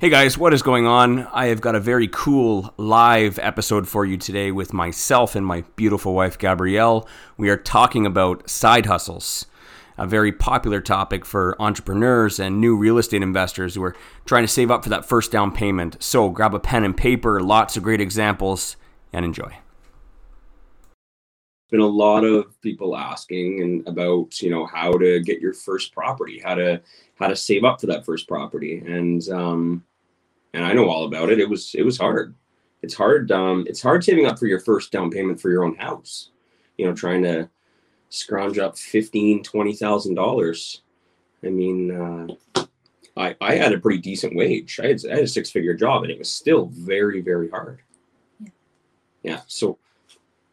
Hey guys, what is going on? I have got a very cool live episode for you today with myself and my beautiful wife Gabrielle. We are talking about side hustles, a very popular topic for entrepreneurs and new real estate investors who are trying to save up for that first down payment. So grab a pen and paper, lots of great examples, and enjoy been a lot of people asking and about you know how to get your first property how to how to save up for that first property. And um and i know all about it. It was it was hard. It's hard um it's hard saving up for your first down payment for your own house. You know trying to scrounge up 15 20000 dollars. I mean uh i i had a pretty decent wage. I had, I had a six figure job and it was still very very hard. Yeah, yeah so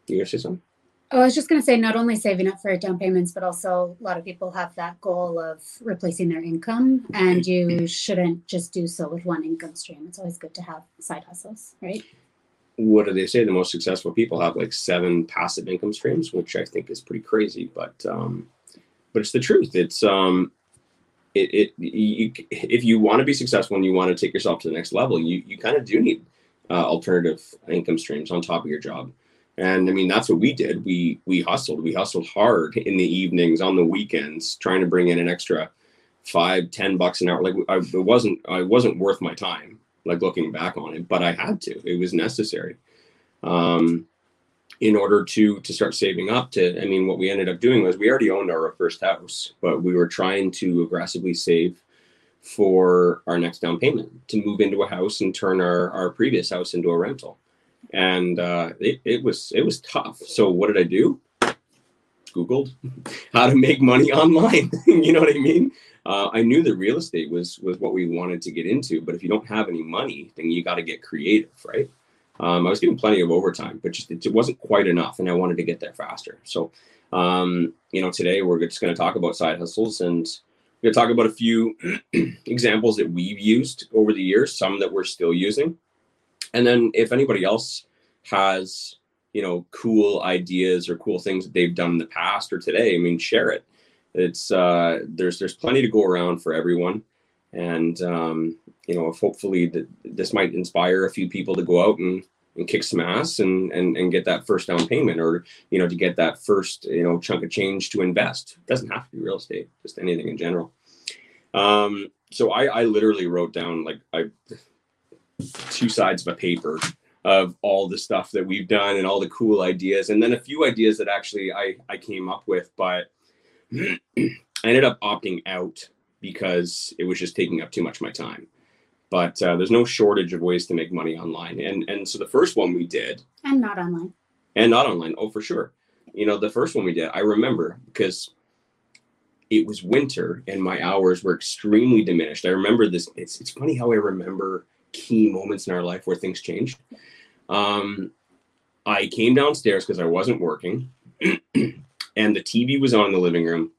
you gonna say something Oh, I was just going to say, not only saving up for down payments, but also a lot of people have that goal of replacing their income, and you shouldn't just do so with one income stream. It's always good to have side hustles, right? What do they say? The most successful people have like seven passive income streams, which I think is pretty crazy, but um, but it's the truth. It's um, it, it you, if you want to be successful and you want to take yourself to the next level, you you kind of do need uh, alternative income streams on top of your job and I mean, that's what we did. We we hustled. We hustled hard in the evenings, on the weekends, trying to bring in an extra five, ten bucks an hour. Like I, it wasn't, I wasn't worth my time. Like looking back on it, but I had to. It was necessary, um, in order to to start saving up. To I mean, what we ended up doing was we already owned our first house, but we were trying to aggressively save for our next down payment to move into a house and turn our our previous house into a rental and uh, it, it was it was tough. So what did I do? Googled how to make money online. you know what I mean? Uh, I knew that real estate was was what we wanted to get into, but if you don't have any money, then you got to get creative, right? Um, I was getting plenty of overtime, but just it, wasn't quite enough, and I wanted to get there faster. So, um, you know, today we're just going to talk about side hustles, and we're going to talk about a few examples that we've used over the years, some that we're still using, and then if anybody else has you know cool ideas or cool things that they've done in the past or today i mean share it. It's uh there's there's plenty to go around for everyone. And um you know if hopefully that this might inspire a few people to go out and and kick some ass and, and and get that first down payment or you know to get that first you know chunk of change to invest. It doesn't have to be real estate just anything in general. Um so i i literally wrote down like i two sides of a paper of all the stuff that we've done and all the cool ideas and then a few ideas that actually i i came up with but i ended up opting out because it was just taking up too much of my time. But uh, there's no shortage of ways to make money online and and so the first one we did and not online. And not online oh for sure. You know the first one we did i remember because it was winter and my hours were extremely diminished. I remember this it's, it's funny how i remember key moments in our life where things changed. Um, I came downstairs because I wasn't working, and the TV was on in the living room,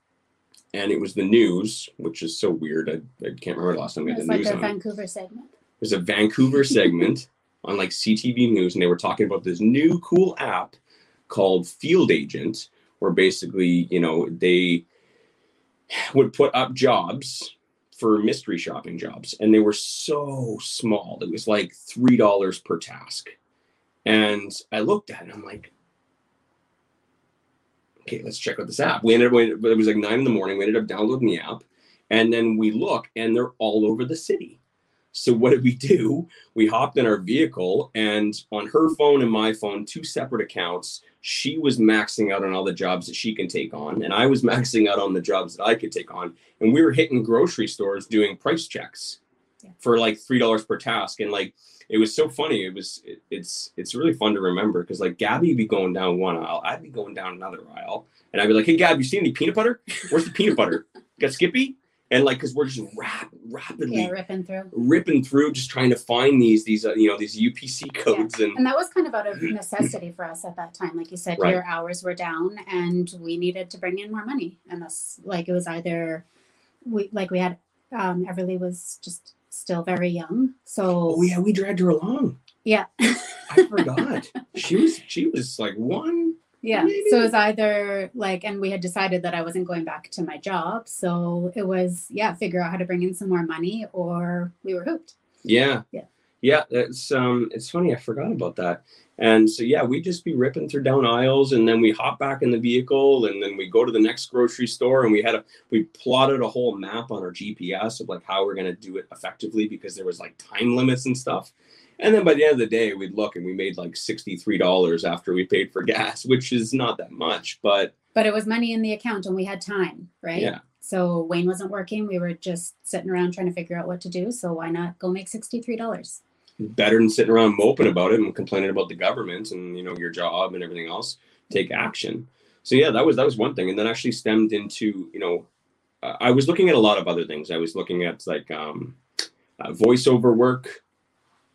and it was the news, which is so weird. I, I can't remember the last time we had the news. It's like news a. Vancouver segment. It was a Vancouver segment on like CTV News, and they were talking about this new cool app called Field Agent, where basically, you know, they would put up jobs for mystery shopping jobs and they were so small it was like three dollars per task. And i looked at it i'm like okay let's check out this app. We ended up it was like nine in the morning we ended up downloading the app and then we look and they're all over the city so what did we do? We hopped in our vehicle and on her phone and my phone two separate accounts she was maxing out on all the jobs that she can take on and i was maxing out on the jobs that i could take on and we were hitting grocery stores doing price checks yeah. for like three dollars per task and like it was so funny it was it, it's it's really fun to remember because like gabby would be going down one aisle i'd be going down another aisle and i'd be like hey gab you see any peanut butter? Where's the peanut butter? Got skippy and like because we're just rap- rapidly yeah, ripping through. ripping through just trying to find these these uh, you know these upc codes yeah. and and that was kind of out of necessity for us at that time. Like you said right. your hours were down and we needed to bring in more money. And that's like it was either we like we had um everly was just still very young so oh yeah we dragged her along. Yeah. I forgot. She was she was like one yeah. Maybe. So it was either like, and we had decided that I wasn't going back to my job. So it was, yeah, figure out how to bring in some more money or we were hooked. Yeah. Yeah. Yeah. It's um it's funny, I forgot about that. And so yeah, we'd just be ripping through down aisles and then we hop back in the vehicle and then we go to the next grocery store and we had a we plotted a whole map on our GPS of like how we're gonna do it effectively because there was like time limits and stuff. And then by the end of the day, we'd look and we made like $63 after we paid for gas, which is not that much, but But it was money in the account and we had time, right? yeah. So Wayne wasn't working. We were just sitting around trying to figure out what to do. So why not go make $63? better than sitting around moping about it and complaining about the government and you know your job and everything else take action so yeah that was that was one thing and then actually stemmed into you know uh, i was looking at a lot of other things i was looking at like um uh, voiceover work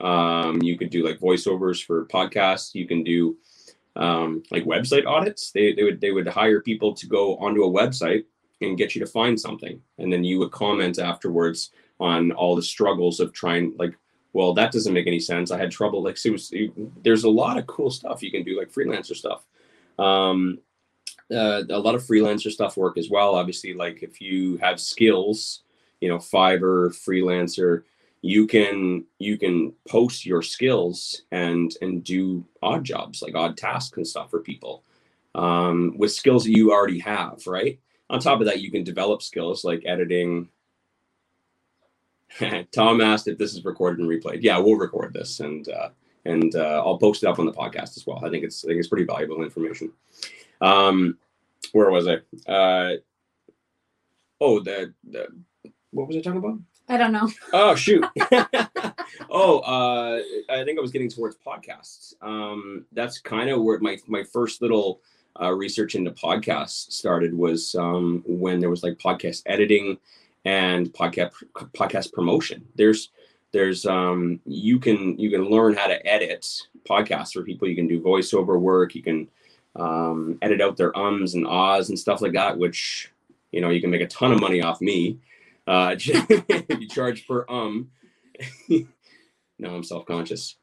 um you could do like voiceovers for podcasts you can do um like website audits they, they would they would hire people to go onto a website and get you to find something and then you would comment afterwards on all the struggles of trying like well, that doesn't make any sense. I had trouble. Like, so was, there's a lot of cool stuff you can do, like freelancer stuff. Um, uh, a lot of freelancer stuff work as well. Obviously, like if you have skills, you know, Fiverr, freelancer, you can you can post your skills and and do odd jobs, like odd tasks and stuff for people um, with skills that you already have, right? On top of that, you can develop skills like editing, Tom asked if this is recorded and replayed. Yeah, we'll record this and uh, and uh, I'll post it up on the podcast as well. I think it's I think it's pretty valuable information. Um, where was I? Uh, oh, the, the what was I talking about? I don't know. Oh shoot. oh, uh, I think I was getting towards podcasts. Um, that's kind of where my my first little uh, research into podcasts started was um, when there was like podcast editing and podcast podcast promotion. There's there's um you can you can learn how to edit podcasts for people. You can do voiceover work. You can um, edit out their ums and ahs and stuff like that, which you know you can make a ton of money off me. Uh, you charge per um. no, I'm self conscious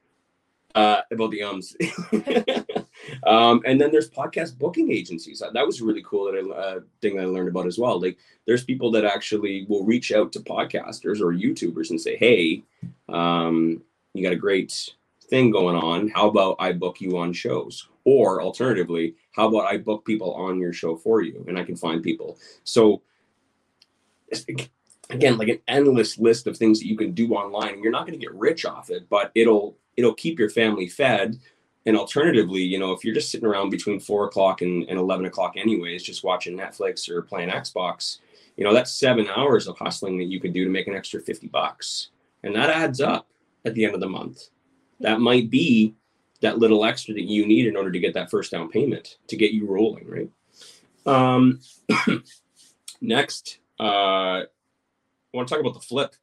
uh, about the ums. um, and then there's podcast booking agencies. That was really cool that I uh, thing I learned about as well. Like there's people that actually will reach out to podcasters or YouTubers and say, "Hey, um, you got a great thing going on. How about I book you on shows?" Or alternatively, how about I book people on your show for you, and I can find people. So again, like an endless list of things that you can do online. You're not going to get rich off it, but it'll it'll keep your family fed and alternatively, you know, if you're just sitting around between four o'clock and, and 11 o'clock, anyways, just watching Netflix or playing Xbox, you know, that's seven hours of hustling that you could do to make an extra 50 bucks. And that adds up at the end of the month. That might be that little extra that you need in order to get that first down payment to get you rolling, right? Um, next, uh, I want to talk about the flip,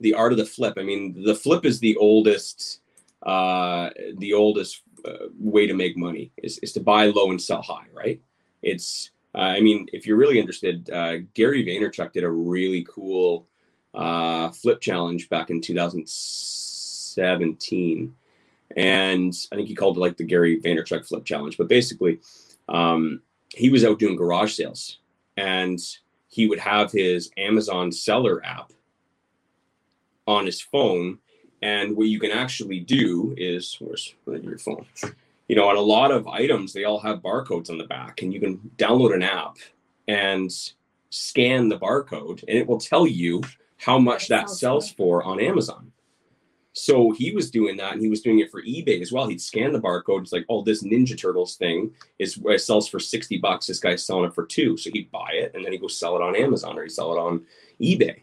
the art of the flip. I mean, the flip is the oldest uh, the oldest uh, way to make money is, is to buy low and sell high, right? It's, uh, I mean, if you're really interested, uh, Gary Vaynerchuk did a really cool uh, flip challenge back in 2017. And I think he called it like the Gary Vaynerchuk flip challenge. But basically, um, he was out doing garage sales and he would have his Amazon seller app on his phone and what you can actually do is, where's your phone? You know, on a lot of items, they all have barcodes on the back, and you can download an app and scan the barcode, and it will tell you how much that sells for on Amazon. So he was doing that, and he was doing it for eBay as well. He'd scan the barcode. It's like, oh, this Ninja Turtles thing is it sells for sixty bucks. This guy's selling it for two, so he'd buy it, and then he'd go sell it on Amazon or he'd sell it on eBay.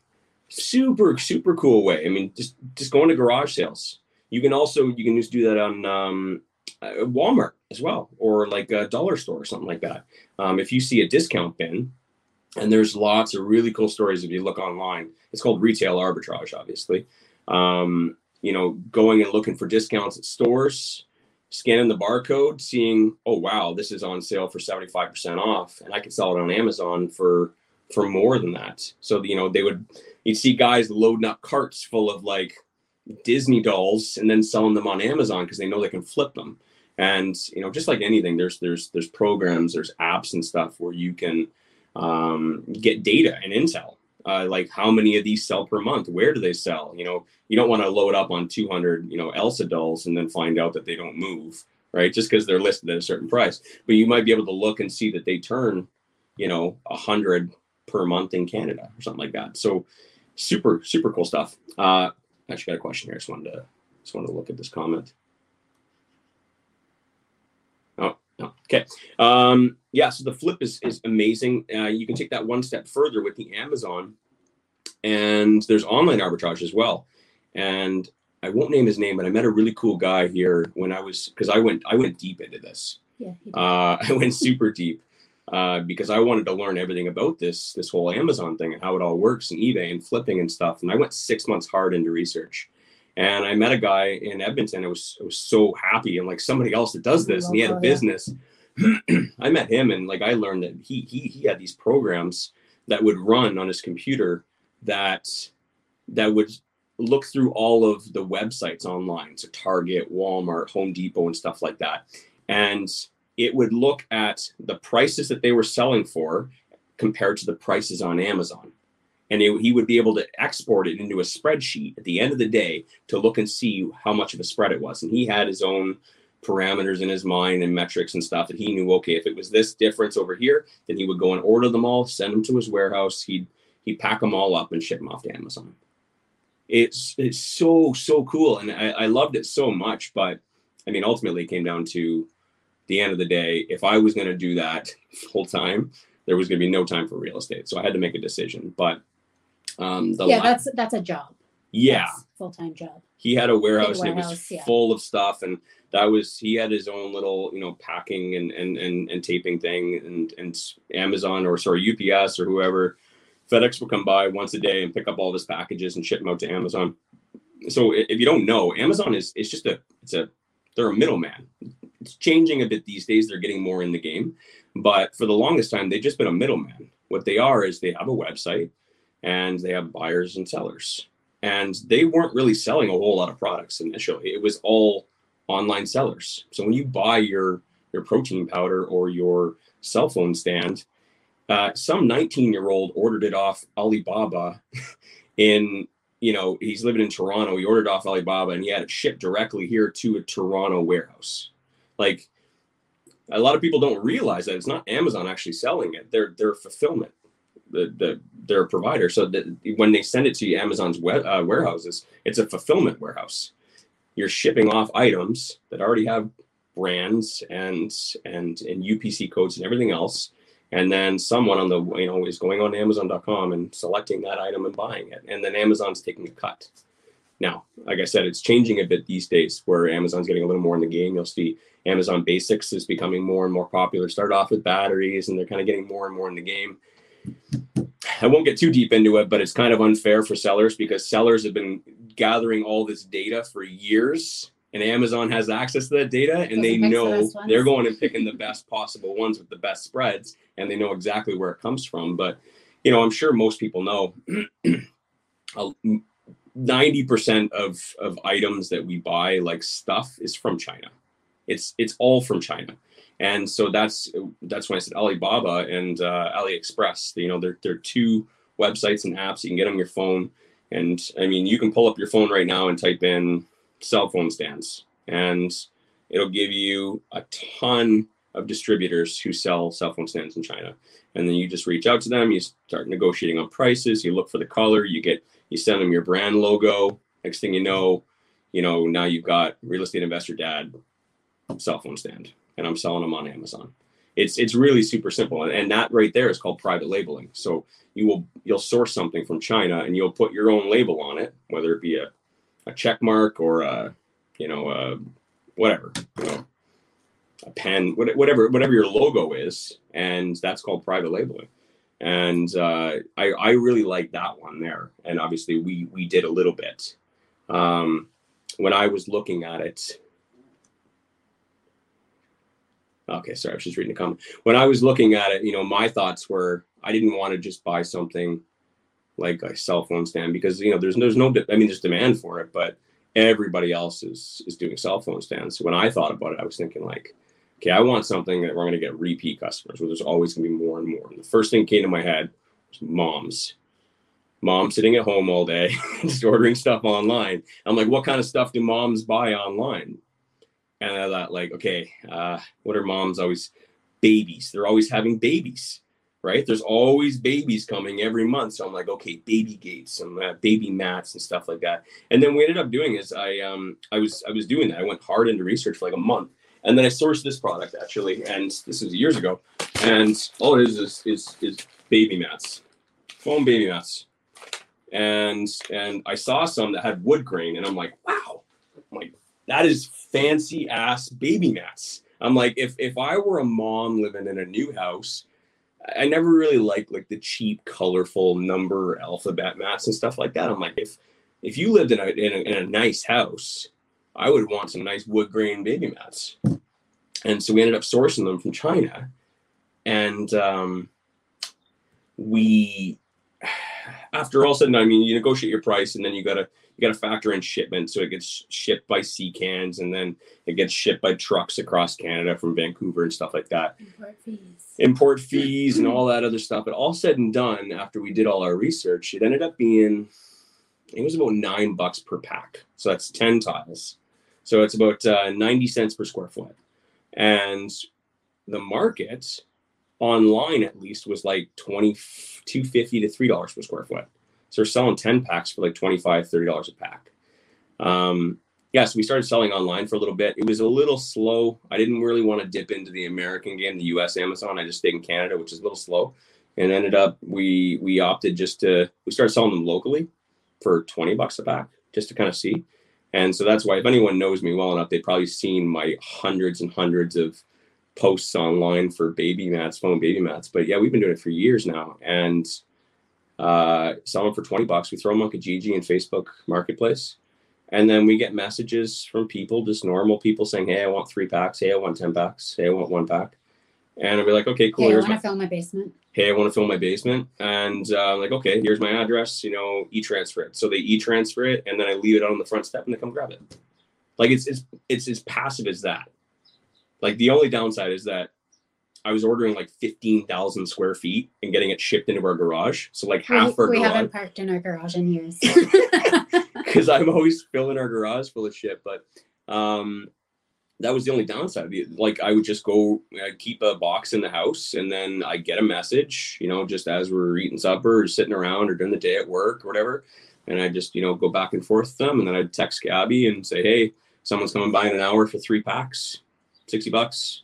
Super super cool way. I mean just just going to garage sales. You can also you can just do that on um, uh, walmart as well or like a dollar store or something like that. Um, if you see a discount bin and there's lots of really cool stories if you look online. It's called retail arbitrage obviously. Um, you know going and looking for discounts at stores scanning the barcode seeing oh wow this is on sale for 75% off and i can sell it on amazon for for more than that so you know they would you'd see guys loading up carts full of like Disney dolls and then selling them on Amazon because they know they can flip them. And you know, just like anything, there's there's there's programs, there's apps and stuff where you can um, get data and intel uh, like how many of these sell per month? Where do they sell? You know you don't want to load up on 200 you know elsa dolls and then find out that they don't move right? Just because they're listed at a certain price. But you might be able to look and see that they turn you know a hundred per month in canada or something like that. So super super cool stuff. Uh actually got a question here. I just wanted to just wanted to look at this comment no. Okay. Um, yeah. So the flip is is amazing. Uh, you can take that one step further with the Amazon, and there's online arbitrage as well. And I won't name his name, but I met a really cool guy here when I was because I went I went deep into this. Yeah. Uh, I went super deep uh, because I wanted to learn everything about this this whole Amazon thing and how it all works and eBay and flipping and stuff. And I went six months hard into research. And I met a guy in Edmonton. I was I was so happy and like somebody else that does this, and he had a oh, business. I met him, and like I learned that he he he had these programs that would run on his computer that that would look through all of the websites online, so Target, Walmart, Home Depot, and stuff like that, and it would look at the prices that they were selling for compared to the prices on Amazon and it, he would be able to export it into a spreadsheet at the end of the day to look and see how much of a spread it was. And he had his own parameters in his mind and metrics and stuff that he knew. Okay, if it was this difference over here, then he would go and order them all, send them to his warehouse. He'd he'd pack them all up and ship them off to Amazon. It's it's so so cool, and I, I loved it so much. But I mean, ultimately, it came down to the end of the day. If I was going to do that full time, there was going to be no time for real estate. So I had to make a decision. But um, yeah, la- that's that's a job. Yeah, full time job. He had a warehouse, warehouse and it was yeah. full of stuff, and that was he had his own little you know packing and and and, and taping thing, and and Amazon or sorry UPS or whoever FedEx will come by once a day and pick up all of his packages and ship them out to Amazon. So if you don't know, Amazon is it's just a it's a they're a middleman. It's changing a bit these days. They're getting more in the game, but for the longest time they've just been a middleman. What they are is they have a website and they have buyers and sellers. And they weren't really selling a whole lot of products initially. It was all online sellers. So when you buy your your protein powder or your cell phone stand, uh, some 19 year old ordered it off Alibaba in you know he's living in Toronto. He ordered off Alibaba and he had it shipped directly here to a Toronto warehouse. Like a lot of people don't realize that it's not Amazon actually selling it. They're they're fulfillment the, the their provider. So that when they send it to Amazon's web, uh, warehouses, it's a fulfillment warehouse. You're shipping off items that already have brands and and and UPC codes and everything else, and then someone on the you know is going on Amazon.com and selecting that item and buying it, and then Amazon's taking a cut. Now, like I said, it's changing a bit these days where Amazon's getting a little more in the game. You'll see Amazon Basics is becoming more and more popular. Start off with batteries, and they're kind of getting more and more in the game. I won't get too deep into it, but it's kind of unfair for sellers because sellers have been gathering all this data for years and Amazon has access to that data and they know they're going and picking the best possible ones with the best spreads and they know exactly where it comes from. But, you know, I'm sure most people know 90% of, of items that we buy, like stuff, is from China. It's it's all from China and so that's that's when I said Alibaba and uh, AliExpress. You know, they're they're two websites and apps you can get on your phone. And I mean, you can pull up your phone right now and type in cell phone stands, and it'll give you a ton of distributors who sell cell phone stands in China. And then you just reach out to them, you start negotiating on prices, you look for the color, you get you send them your brand logo. Next thing you know, you know, now you've got real estate investor dad cell phone stand and I'm selling them on Amazon. It's it's really super simple, and, and that right there is called private labeling. So you will you'll source something from China and you'll put your own label on it, whether it be a a check mark or a you know a whatever you know a pen whatever whatever your logo is and that's called private labeling and uh, I, I really like that one there and obviously we we did a little bit um, when i was looking at it Okay, sorry, I was just reading the comment. When I was looking at it, you know, my thoughts were I didn't want to just buy something like a cell phone stand because you know there's there's no I mean there's demand for it, but everybody else is is doing cell phone stands. So when I thought about it, I was thinking like, okay, I want something that we're going to get repeat customers where there's always going to be more and more. And the first thing came to my head was moms. mom sitting at home all day, just ordering stuff online. I'm like, what kind of stuff do moms buy online? And I thought, like, okay, uh, what are moms always? Babies. They're always having babies, right? There's always babies coming every month. So I'm like, okay, baby gates, and uh, baby mats and stuff like that. And then we ended up doing is I um I was I was doing that. I went hard into research for like a month, and then I sourced this product actually, and this is years ago. And all it is is is, is baby mats, foam baby mats and and I saw some that had wood grain, and I'm like, wow, I'm like that is fancy ass baby mats. I'm like, if if I were a mom living in a new house, I never really liked like the cheap, colorful number alphabet mats and stuff like that. I'm like, if if you lived in a in a, in a nice house, I would want some nice wood grain baby mats. And so we ended up sourcing them from China, and um, we after all said and done, I mean, you negotiate your price, and then you gotta you gotta factor in shipment. So it gets shipped by sea cans, and then it gets shipped by trucks across Canada from Vancouver and stuff like that. Import fees. Import fees and all that other stuff. But all said and done, after we did all our research, it ended up being it was about nine bucks per pack. So that's ten tiles. So it's about uh, ninety cents per square foot, and the market online at least was like 20 250 to three dollars per square foot. So we're selling 10 packs for like 25 30 dollars a pack. Um yeah so we started selling online for a little bit. It was a little slow. I didn't really want to dip into the american game the us amazon. I just stayed in canada which is a little slow. And ended up we we opted just to we started selling them locally for 20 bucks a pack just to kind of see. And so that's why if anyone knows me well enough they've probably seen my hundreds and hundreds of posts online for baby mats, foam baby mats. But yeah, we've been doing it for years now and uh, sell them for 20 bucks. We throw them on Kijiji and Facebook Marketplace. And then we get messages from people, just normal people saying, Hey, I want three packs. Hey, I want 10 packs. Hey, I want one pack. And I'll be like, okay, cool. Hey, I want to fill my basement. Hey, I want to fill my basement. And uh, I'm like, okay, here's my address, you know, e-transfer it. So they e-transfer it and then I leave it on the front step and they come grab it. Like it's, it's, it's as passive as that. Like the only downside is that I was ordering like fifteen thousand square feet and getting it shipped into our garage. So like half we, our we garage. haven't parked in our garage in years. Because I'm always filling our garage full of shit. But um that was the only downside. Like I would just go I'd keep a box in the house and then I get a message, you know, just as we're eating supper or sitting around or during the day at work or whatever. And I just, you know, go back and forth with them and then I'd text Gabby and say, Hey, someone's coming by in an hour for three packs 60 bucks.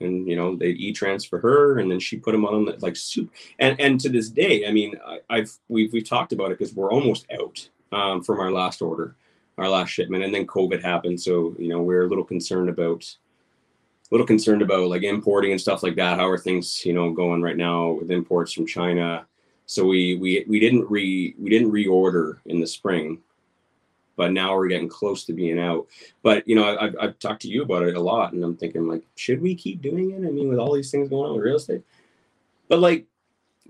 And you know they e-transfer her and then she put them on like soup and and to this day i mean I, have we've we've talked about it because we're almost out um, from our last order our last shipment and then covid happened so you know we're a little concerned about a little concerned about like importing and stuff like that. How are things you know going right now with imports from china? So we we we didn't re we didn't reorder in the spring but now we're getting close to being out. But you know, I've, I've talked to you about it a lot, and I'm thinking like, should we keep doing it? I mean, with all these things going on with real estate, but like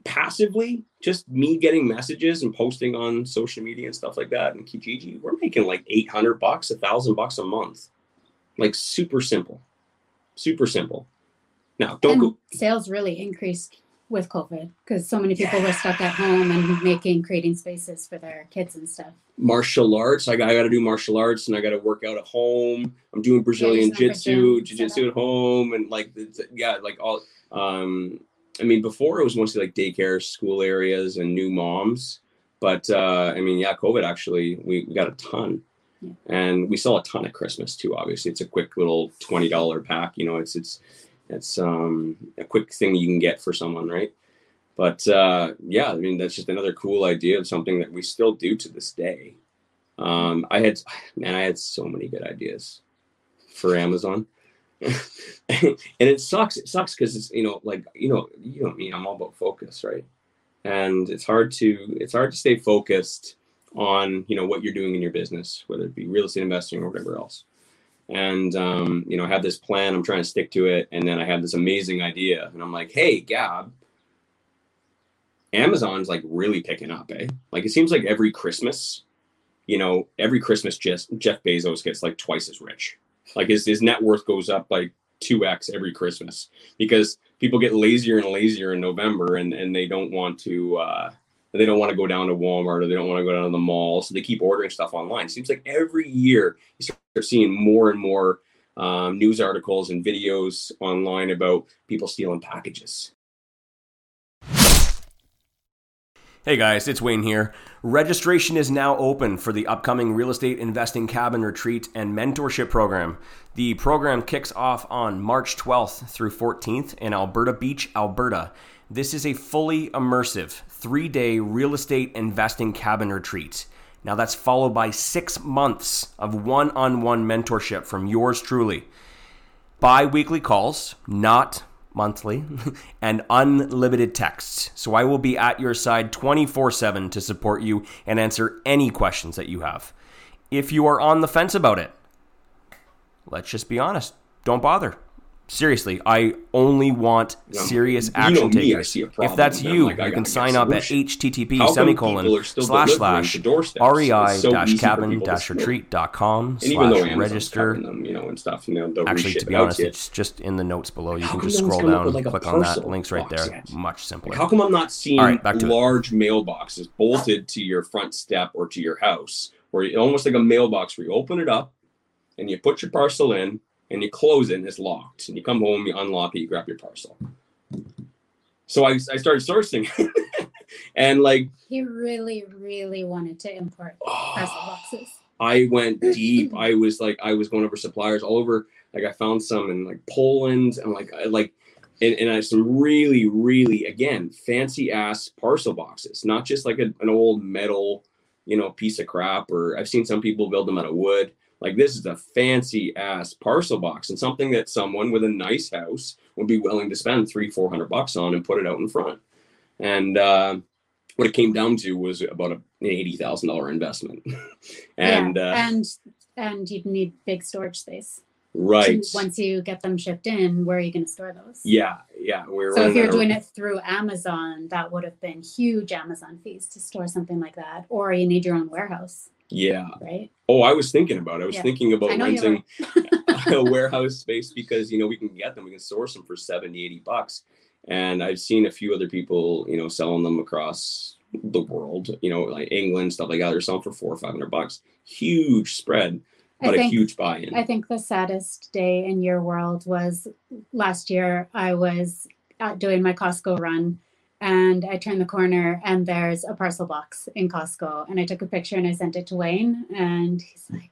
passively, just me getting messages and posting on social media and stuff like that, and Kijiji, we're making like 800 bucks, a thousand bucks a month, like super simple, super simple. Now, don't and go. Sales really increased with COVID because so many people yeah. were stuck at home and making creating spaces for their kids and stuff. Martial arts, I got, I got to do martial arts and I got to work out at home. I'm doing Brazilian yeah, jitsu, jiu-jitsu at home, and like yeah, like all. Um, I mean, before it was mostly like daycare, school areas, and new moms. But uh, I mean, yeah, COVID actually, we, we got a ton. Yeah. And we sell a ton at Christmas too. Obviously, it's a quick little twenty dollar pack. You know, it's it's it's um, a quick thing you can get for someone, right? But uh, yeah, I mean that's just another cool idea of something that we still do to this day. Um, I had man, I had so many good ideas for Amazon. and it sucks. It sucks because it's you know like you know you know me. I'm all about focus, right? And it's hard to it's hard to stay focused on you know what you're doing in your business, whether it be real estate investing or whatever else and um, you know, I have this plan. I'm trying to stick to it, and then I have this amazing idea, and I'm like, "Hey, Gab, Amazon's like really picking up, eh? Like it seems like every Christmas, you know, every Christmas, just Jeff Bezos gets like twice as rich. Like his his net worth goes up like two x every Christmas because people get lazier and lazier in November, and and they don't want to." Uh, they don't want to go down to Walmart or they don't want to go down to the mall, so they keep ordering stuff online. Seems like every year you start seeing more and more um, news articles and videos online about people stealing packages. Hey guys, it's Wayne here. Registration is now open for the upcoming Real Estate Investing Cabin Retreat and Mentorship Program. The program kicks off on March 12th through 14th in Alberta Beach, Alberta. This is a fully immersive three day real estate investing cabin retreat. Now, that's followed by six months of one on one mentorship from yours truly. Bi weekly calls, not monthly, and unlimited texts. So I will be at your side 24 7 to support you and answer any questions that you have. If you are on the fence about it, let's just be honest. Don't bother seriously, I only want serious action me, takers. if that's you, like, you can sign up at http semicolon slash slash rei dash cabin dash retreat dot com slash register. Them, you know, and stuff. You know, Actually, to be honest, yet. it's just in the notes below. You how can just scroll down, like click on that. Links right there. Yet? Much simpler. Like, how come I'm not seeing right, large mailboxes bolted to your front step or to your house, where almost like a mailbox where you open it up and you put your parcel in and you close it and it's locked. And you come home, you unlock it, you grab your parcel. So I, I started sourcing. and like he really, really wanted to import oh, parcel boxes. I went deep. I was like, I was going over suppliers all over. Like I found some in like Poland and like I like and, and I some really, really again fancy ass parcel boxes, not just like a, an old metal, you know, piece of crap. Or I've seen some people build them out of wood. Like this is a fancy ass parcel box and something that someone with a nice house would be willing to spend three, four hundred bucks on and put it out in front. And uh, what it came down to was about a, an eighty thousand dollar investment. and yeah, uh, and and you'd need big storage space. Right. Once you get them shipped in, where are you going to store those? Yeah, yeah. We're so if you're doing it through Amazon, that would have been huge Amazon fees to store something like that, or you need your own warehouse. Yeah. Right. Oh, I was thinking about it. I was yeah. thinking about renting a warehouse space because, you know, we can get them, we can source them for 70, 80 bucks. And I've seen a few other people, you know, selling them across the world, you know, like England, stuff like that. They're selling for four or 500 bucks. Huge spread, but think, a huge buy in. I think the saddest day in your world was last year. I was doing my Costco run and I turned the corner and there's a parcel box in Costco. And I took a picture and I sent it to Wayne and he's like,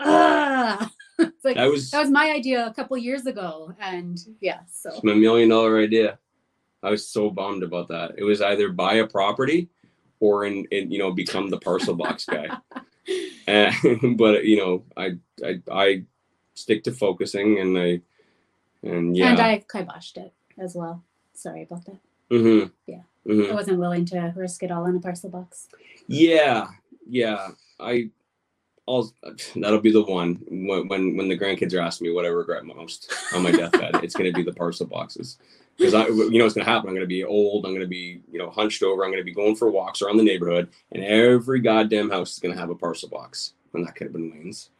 ah it's like that was that was my idea a couple years ago. And yeah, so it's my million dollar idea. I was so bummed about that. It was either buy a property or in, in you know become the parcel box guy. and, but you know, I I I stick to focusing and I and yeah. And I kiboshed it as well. Sorry about that. Mm-hmm. Yeah. Mm-hmm. I wasn't willing to risk it all in a parcel box. Yeah. Yeah. I I'll that'll be the one when when, when the grandkids are asking me what I regret most on my deathbed. it's gonna be the parcel boxes. Because I you know what's gonna happen. I'm gonna be old, I'm gonna be, you know, hunched over, I'm gonna be going for walks around the neighborhood, and every goddamn house is gonna have a parcel box. And that could have been Wayne's.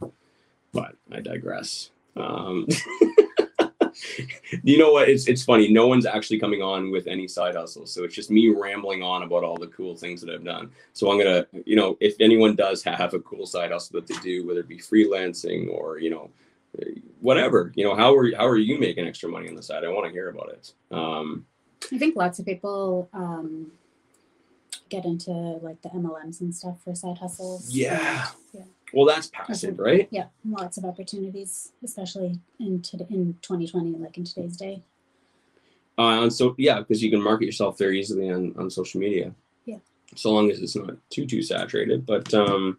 But I digress. Um you know what? It's it's funny. No one's actually coming on with any side hustles, so it's just me rambling on about all the cool things that I've done. So I'm gonna, you know, if anyone does have a cool side hustle that they do, whether it be freelancing or you know, whatever, you know, how are how are you making extra money on the side? I want to hear about it. Um, I think lots of people um, get into like the MLMs and stuff for side hustles. Yeah. yeah. Well, that's passive, right? Yeah, lots of opportunities, especially in to, in 2020, like in today's day. Uh, and so yeah, because you can market yourself very easily on on social media. Yeah. So long as it's not too too saturated, but um,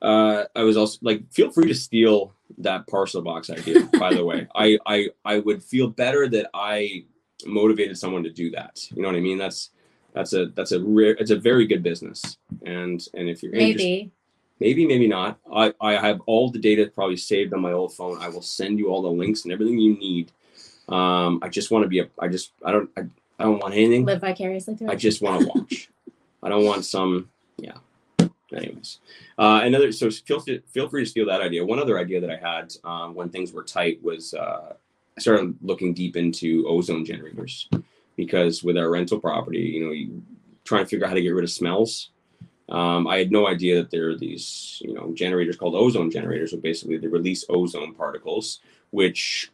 uh, I was also like, feel free to steal that parcel box idea. by the way, I I I would feel better that I motivated someone to do that. You know what I mean? That's that's a that's a rare it's a very good business and and if you're maybe maybe maybe not. I i have all the data probably saved on my old phone. I will send you all the links and everything you need. Um i just want to be a i just i don't i, I don't want anything. Live vicariously through i just want to watch. I don't want some yeah. Anyways. Uh another so feel, feel free to steal that idea. One other idea that i had um, when things were tight was uh i started looking deep into ozone generators. Because with our rental property you know you trying to figure out how to get rid of smells. Um, I had no idea that there are these, you know, generators called ozone generators, so basically they release ozone particles, which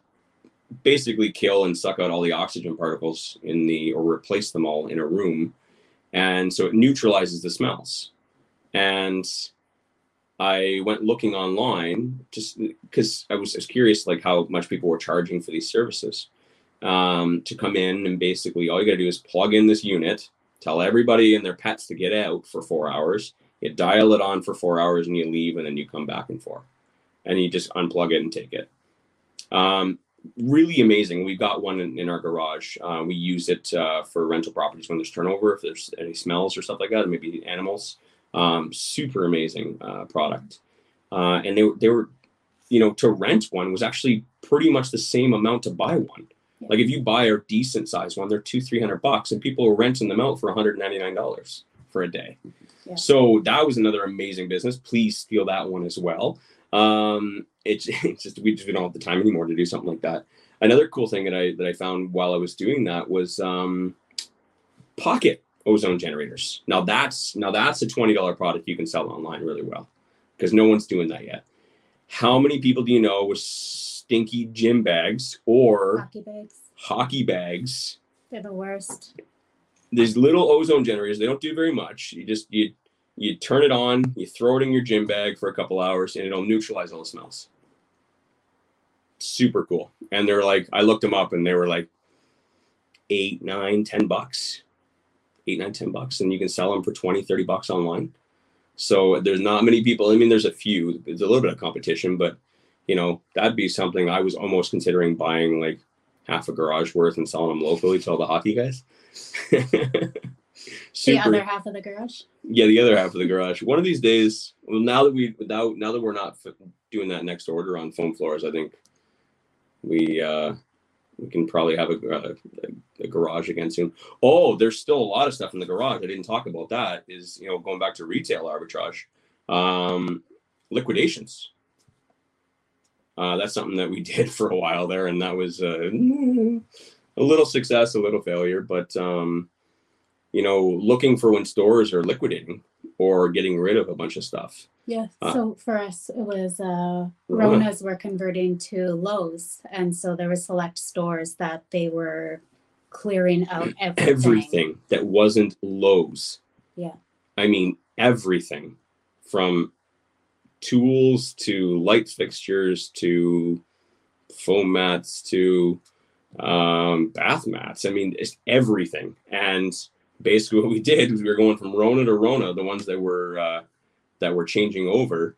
basically kill and suck out all the oxygen particles in the or replace them all in a room, and so it neutralizes the smells. And I went looking online just because I was, was curious, like how much people were charging for these services um, to come in and basically all you got to do is plug in this unit tell everybody and their pets to get out for four hours. You dial it on for four hours and you leave, and then you come back and forth, and you just unplug it and take it. Um, really amazing. We've got one in, in our garage. Uh, we use it uh, for rental properties when there's turnover, if there's any smells or stuff like that, maybe animals. Um, super amazing uh, product. Uh, and they, they were, you know, to rent one was actually pretty much the same amount to buy one. Like if you buy a decent size one, they're two, three hundred bucks, and people are renting them out for one hundred ninety nine dollars for a day. Yeah. So that was another amazing business. Please steal that one as well. Um, it's, it's just we just we don't have the time anymore to do something like that. Another cool thing that I that I found while I was doing that was um, pocket ozone generators. Now that's now that's a twenty dollar product you can sell online really well because no one's doing that yet. How many people do you know with stinky gym bags or bags. Hockey bags. They're the worst. These little ozone generators, they don't do very much. You just you you turn it on, you throw it in your gym bag for a couple hours, and it'll neutralize all the smells. Super cool. And they're like, I looked them up and they were like eight, nine, ten bucks. Eight, nine, ten bucks. And you can sell them for 20, 30 bucks online. So there's not many people. I mean, there's a few, there's a little bit of competition, but you know, that'd be something I was almost considering buying like half a garage worth and selling them locally to all the hockey guys. the other half of the garage. Yeah, the other half of the garage. One of these days, well, now that we now now that we're not doing that next order on foam floors, I think we uh we can probably have a, a, a, garage again soon. Oh, there's still a lot of stuff in the garage. I didn't talk about that. Is you know going back to retail arbitrage, um, liquidations. Uh, that's something that we did for a while there, and that was uh, a little success, a little failure. But um, you know, looking for when stores are liquidating or getting rid of a bunch of stuff. Yeah. Uh, so for us, it was uh, Rona's were converting to Lowe's, and so there were select stores that they were clearing out everything. Everything that wasn't Lowe's. Yeah. I mean, everything from tools to light fixtures to foam mats to um, bath mats. I mean, it's everything. And basically, what we did was we were going from Rona to Rona, the ones that were uh, that were changing over,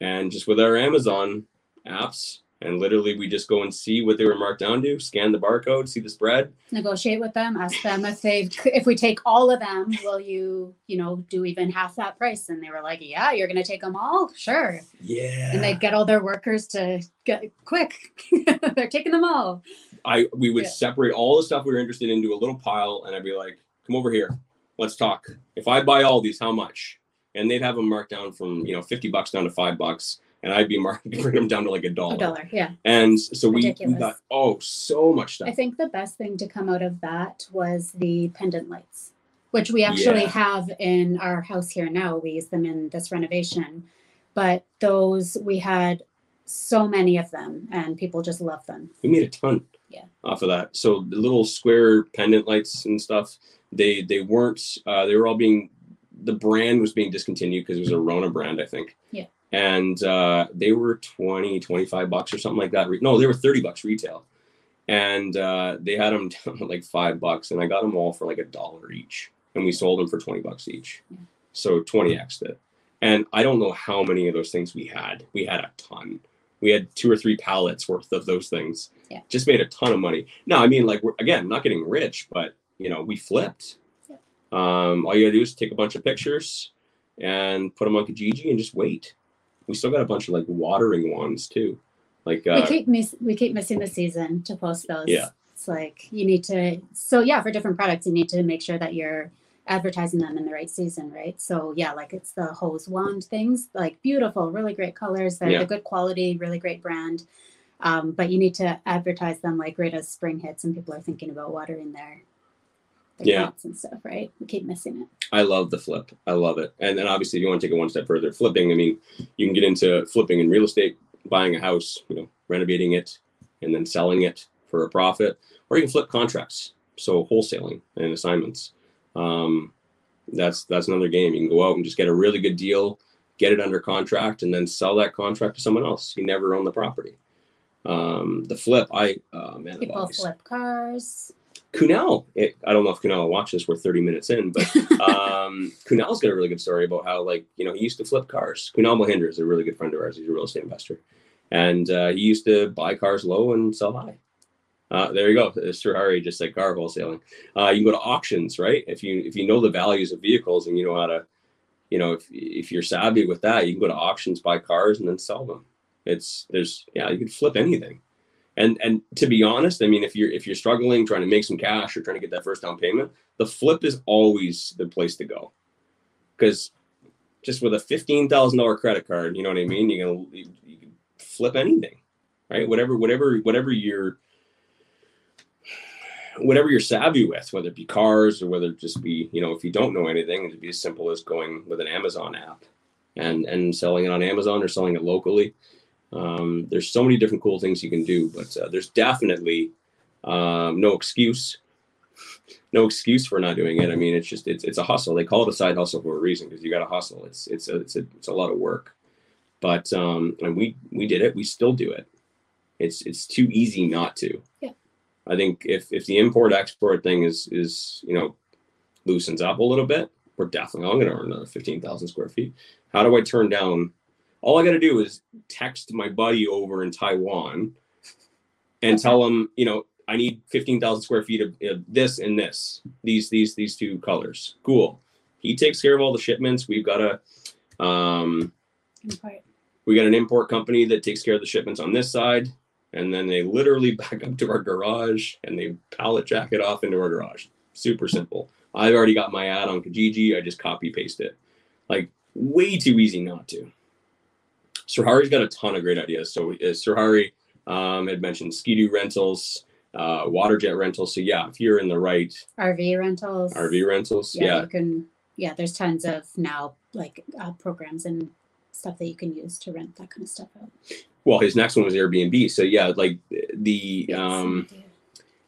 and just with our Amazon apps, and literally we just go and see what they were marked down to scan the barcode see the spread. Negotiate with them ask them if they if we take all of them will you you know do even half that price? And they were like yeah you're gonna take them all? Sure. Yeah. And they'd get all their workers to get quick. They're taking them all. I we would yeah. separate all the stuff we were interested in into a little pile and i'd be like come over here. Let's talk. If i buy all these how much? And they'd have them marked down from you know 50 bucks down to five bucks and I'd be marking bring them down to like a dollar. A dollar, yeah. And so we, we got oh so much stuff. I think the best thing to come out of that was the pendant lights, which we actually yeah. have in our house here now. We use them in this renovation, but those we had so many of them, and people just love them. We made a ton. Yeah. Off of that, so the little square pendant lights and stuff, they they weren't. Uh, they were all being the brand was being discontinued because it was a Rona brand, I think. Yeah and uh, they were 20 25 bucks or something like that. No they were 30 bucks retail. And uh, they had them down like five bucks and i got them all for like a dollar each. And we sold them for 20 bucks each. Yeah. so 20x it. And i don't know how many of those things we had. We had a ton. We had two or three pallets worth of those things. Yeah. just made a ton of money. No i mean like we're, again not getting rich but you know we flipped. Yeah. um, all you gotta do is take a bunch of pictures and put them on kijiji and just wait we still got a bunch of like watering ones too. Like uh, we keep miss we keep missing the season to post those. Yeah. It's like you need to so yeah, for different products you need to make sure that you're advertising them in the right season, right? So yeah, like it's the hose wand things, like beautiful, really great colors, they're yeah. good quality, really great brand. Um, but you need to advertise them like right as spring hits and people are thinking about watering their Yeah. and stuff, right? We keep missing it. I love the flip. I love it. And then obviously, if you want to take it one step further, flipping. I mean, you can get into flipping in real estate, buying a house, you know, renovating it, and then selling it for a profit, or you can flip contracts, so wholesaling and assignments. Um, that's that's another game. You can go out and just get a really good deal, get it under contract, and then sell that contract to someone else. You never own the property. Um, the flip, I uh, man, I've People flip cars. Kunal, it, I don't know if Kunal will watch this. We're 30 minutes in, but um, Kunal's got a really good story about how, like, you know, he used to flip cars. Kunal Mohinder is a really good friend of ours. He's a real estate investor, and uh, he used to buy cars low and sell high. Uh, there you go. Sir Hari just like car wholesaling. Uh, you can go to auctions, right? If you if you know the values of vehicles and you know how to, you know, if if you're savvy with that, you can go to auctions, buy cars, and then sell them. It's there's yeah, you could flip anything and and to be honest i mean if you're if you're struggling trying to make some cash or trying to get that first down payment the flip is always the place to go. Because just with a $15000 credit card you know what i mean? You can you, you can flip anything right? Whatever whatever whatever you're whatever you're savvy with whether it be cars or whether it just be you know if you don't know anything it'd be as simple as going with an amazon app and and selling it on amazon or selling it locally um, there's so many different cool things you can do, but uh, there's definitely um, no excuse, no excuse for not doing it. I mean, it's just it's it's a hustle. They call it a side hustle for a reason because you got to hustle. It's it's a, it's a it's a lot of work, but um, and we we did it. We still do it. It's it's too easy not to. Yeah. I think if if the import export thing is is you know loosens up a little bit, we're definitely I'm going to earn another fifteen thousand square feet. How do I turn down? All I got to do is text my buddy over in Taiwan and tell him, you know, I need 15,000 square feet of, of this and this, these, these, these two colors. Cool. He takes care of all the shipments. We've got a, um, Import. we got an import company that takes care of the shipments on this side. And then they literally back up to our garage and they pallet jack it off into our garage. Super simple. I've already got my ad on Kijiji. I just copy paste it. Like way too easy not to. Sir Hari's got a ton of great ideas. So uh, um, had mentioned Ski-Doo rentals, uh, water jet rentals. So yeah, if you're in the right RV rentals. RV rentals, Yeah, yeah, you can. Yeah, there's tons of now like uh, programs and stuff that you can use to rent that kind of stuff out. Well, his next one was Airbnb. So yeah, like the um,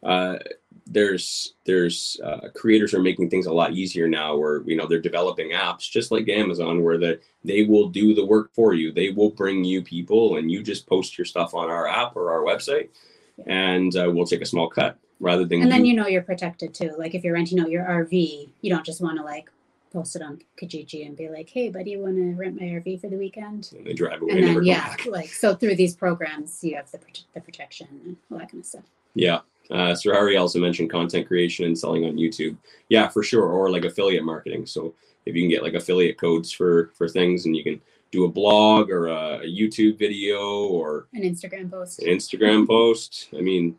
uh, there's there's uh, creators are making things a lot easier now where you know they're developing apps just like amazon where that they will do the work for you they will bring you people and you just post your stuff on our app or our website and uh, we'll take a small cut rather than and then you, you know you're protected too. Like if you're renting out your RV, you don't just want to like post it on Kijiji and be like, "Hey, buddy, you want to rent my RV for the weekend?" and they drive away and then yeah, back. like so through these programs, you have the the protection and all that kind of stuff. Yeah uh, Sir Harry also mentioned content creation and selling on YouTube. Yeah, for sure. Or like affiliate marketing. So if you can get like affiliate codes for for things, and you can do a blog or a, a YouTube video or An Instagram post. an Instagram post. I mean,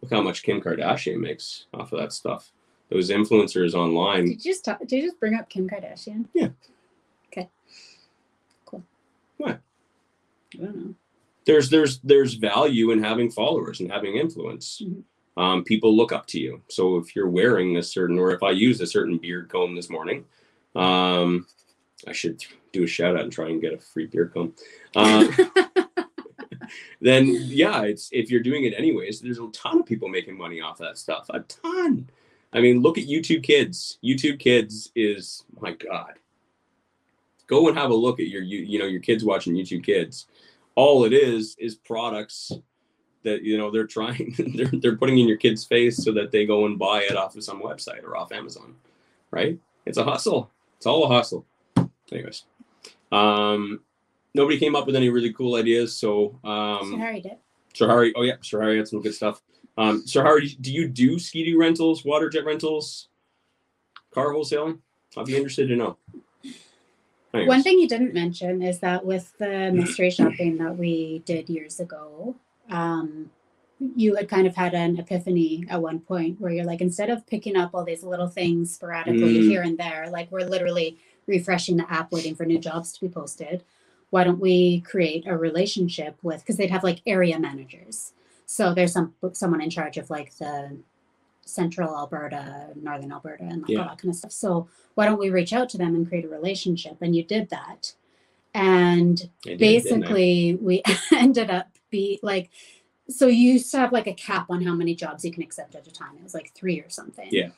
look how much Kim Kardashian makes off of that stuff. Those influencers online. Did you just talk, did you just bring up Kim Kardashian? Yeah. Okay. Cool. What? I don't know. There's there's there's value in having followers and having influence. Mhm. Um, people look up to you. So if you're wearing a certain, or if I use a certain beard comb this morning, um, I should do a shout out and try and get a free beard comb. Um, then yeah, it's if you're doing it anyways, there's a ton of people making money off that stuff. A ton. I mean, look at YouTube Kids. YouTube Kids is my god. Go and have a look at your you, you know your kids watching YouTube Kids. All it is is products that you know they're trying they're they're putting in your kid's face so that they go and buy it off of some website or off Amazon. Right? It's a hustle. It's all a hustle. Anyways. Um nobody came up with any really cool ideas, so um Harry did. Sir Harry, oh yeah, Sir Harry had some good stuff. Um, Sir Harry, do you do ski rentals, water jet rentals, car wholesaling? I'd be interested to know. Anyways. One thing you didn't mention is that with the mystery shopping that we did years ago, um, you had kind of had an epiphany at one point where you're like, instead of picking up all these little things sporadically Mm. here and there, like we're literally refreshing the app waiting for new jobs to be posted. Why don't we create a relationship with? Because they'd have like area managers. So there's some someone in charge of like the central Alberta, northern Alberta, and like Yeah. all that kind of stuff. So why don't we reach out to them and create a relationship? And you did that. And did, basically we ended up be like so you used to have like a cap on how many jobs you can accept at a time. It was like three or something. Yeah.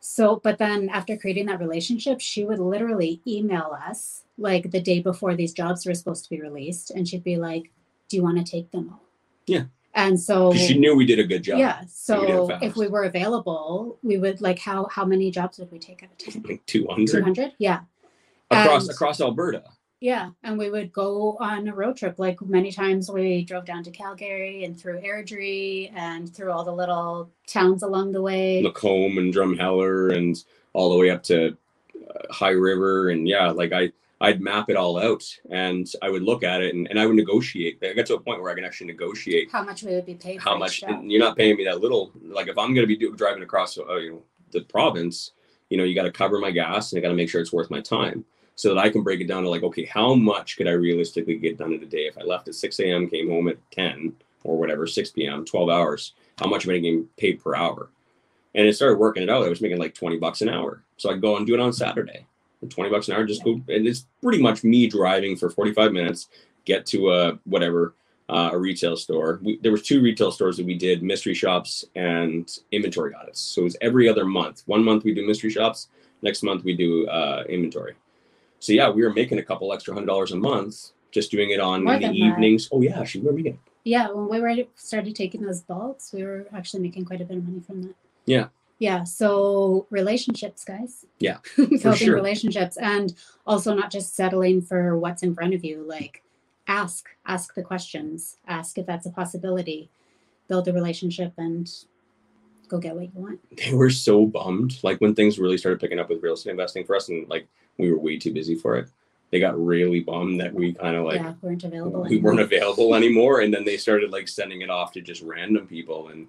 So, but then after creating that relationship, she would literally email us like the day before these jobs were supposed to be released, and she'd be like, "Do you want to take them all?" Yeah. And so she knew we did a good job. yeah. we did it So if we were available, we would like how how many jobs would we take at a time? Like Two 200 hundred. Yeah. across And- across Alberta. Yeah, and we would go on a road trip. Like many times, we drove down to Calgary and through Airdrie and through all the little towns along the way. Macomb and Drumheller and all the way up to uh, High River and yeah, like I I'd map it all out and I would look at it and, and I would negotiate. I got to a point where I can actually negotiate How much we would be paid? how for much you're not paying me that little. Like if I'm going to be do, driving across uh, you know the province, you know you got to cover my gas and I got to make sure it's worth my time so that I can break it down to like okay how much could I realistically get done in a day if I left at 6 a.m. came home at 10 or whatever 6 p.m. 12 hours how much am I getting paid per hour and it started working it out I was making like 20 bucks an hour so I'd go and do it on Saturday 20 bucks an hour just go and it's pretty much me driving for 45 minutes get to a whatever uh, a retail store. We, there was two retail stores that we did mystery shops and inventory audits. So it was every other month. One month we do mystery shops. Next month we do uh, inventory. So yeah, we were making a couple extra hundred dollars a month just doing it on More the than that. evenings. Oh yeah, she we were making. Yeah, when we were started taking those bulks, we were actually making quite a bit of money from that. Yeah. Yeah. So relationships, guys. Yeah, Building sure. relationships and also not just settling for what's in front of you. Like ask, ask the questions, ask if that's a possibility, build a relationship and go get what you want. They were so bummed. Like when things really started picking up with real estate investing for us, and like we were way too busy for it. They got really bummed that we kind of like yeah, weren't available. we weren't available anymore and then they started like sending it off to just random people and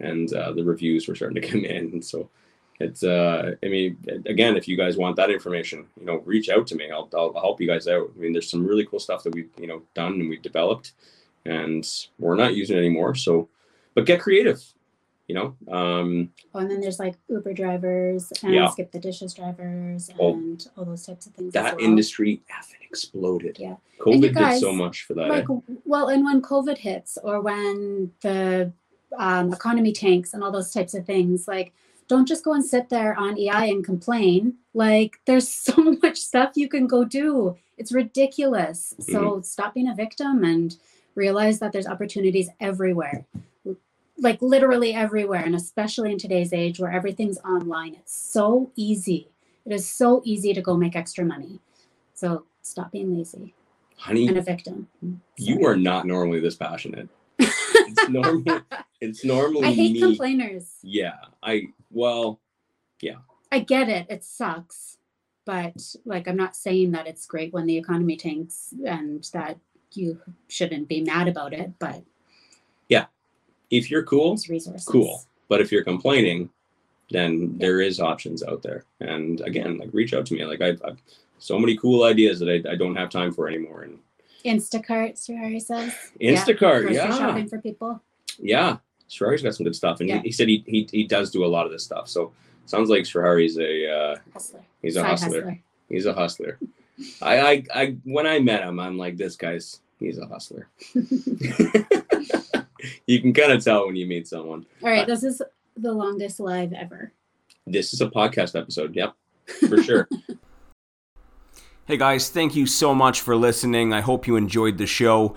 and uh, the reviews were starting to come in and so it's uh i mean again if you guys want that information you know reach out to me i'll, I'll, I'll help you guys out i mean there's some really cool stuff that we've you know done and we've developed and we're not using it anymore so but get creative you know um Oh, and then there's like Uber drivers and Yeah. skip the dishes drivers Oh. and all those types of things. that well. industry effing exploded Yeah. covid you did so much for that like well and when covid hits or when the um, economy tanks and all those types of things. Like don't just go and sit there on ei and complain. Like there's so much stuff you can go do. It's ridiculous. So stop being a victim and realize that there's opportunities everywhere. Like literally everywhere and especially in today's age where everything's online. It's so easy. It is so easy to go make extra money. So stop being lazy honey and a victim. you are not normally this passionate it's normal it's normally I hate me complainers. yeah i well yeah. I get it. It sucks. But like I'm not saying that it's great when the economy tanks and that you shouldn't be mad about it, but Yeah, if you're cool resources. cool but if you're complaining then there is options out there and again like reach out to me like i've, I've so many cool ideas that I, I don't have time for anymore and Instacart, Sir Harry says. instacart Grocery yeah shopping for people. yeah Shrari's got some good stuff and Yeah. he, he said he, he he does do a lot of this stuff so sounds like Shrari's a uh Hustler. he's a Side hustler he's a hustler I, I i when i met him i'm like this guy's he's a hustler you can kind of tell when you meet someone All right, this is the longest live ever. this is a podcast episode yep for sure Hey guys, thank you so much for listening. I hope you enjoyed the show.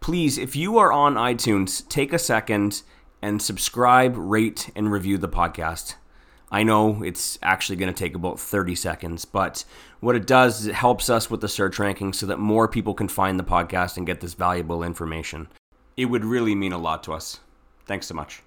Please, if you are on iTunes, take a second and subscribe, rate, and review the podcast. I know it's actually going to take about 30 seconds, but what it does is it helps us with the search ranking so that more people can find the podcast and get this valuable information. It would really mean a lot to us. Thanks so much.